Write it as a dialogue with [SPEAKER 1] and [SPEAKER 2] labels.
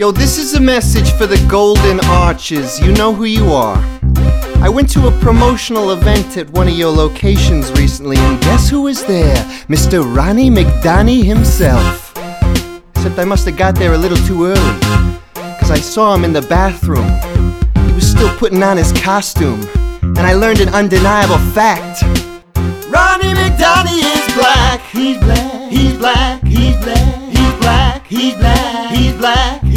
[SPEAKER 1] Yo, this is a message for the Golden Arches. You know who you are. I went to a promotional event at one of your locations recently, and guess who was there? Mr. Ronnie McDonnie himself. Except I must have got there a little too early, because I saw him in the bathroom. He was still putting on his costume, and I learned an undeniable fact Ronnie McDonnie is black. He's black, he's black, he's black, he's black, he's black, he's black. He's black.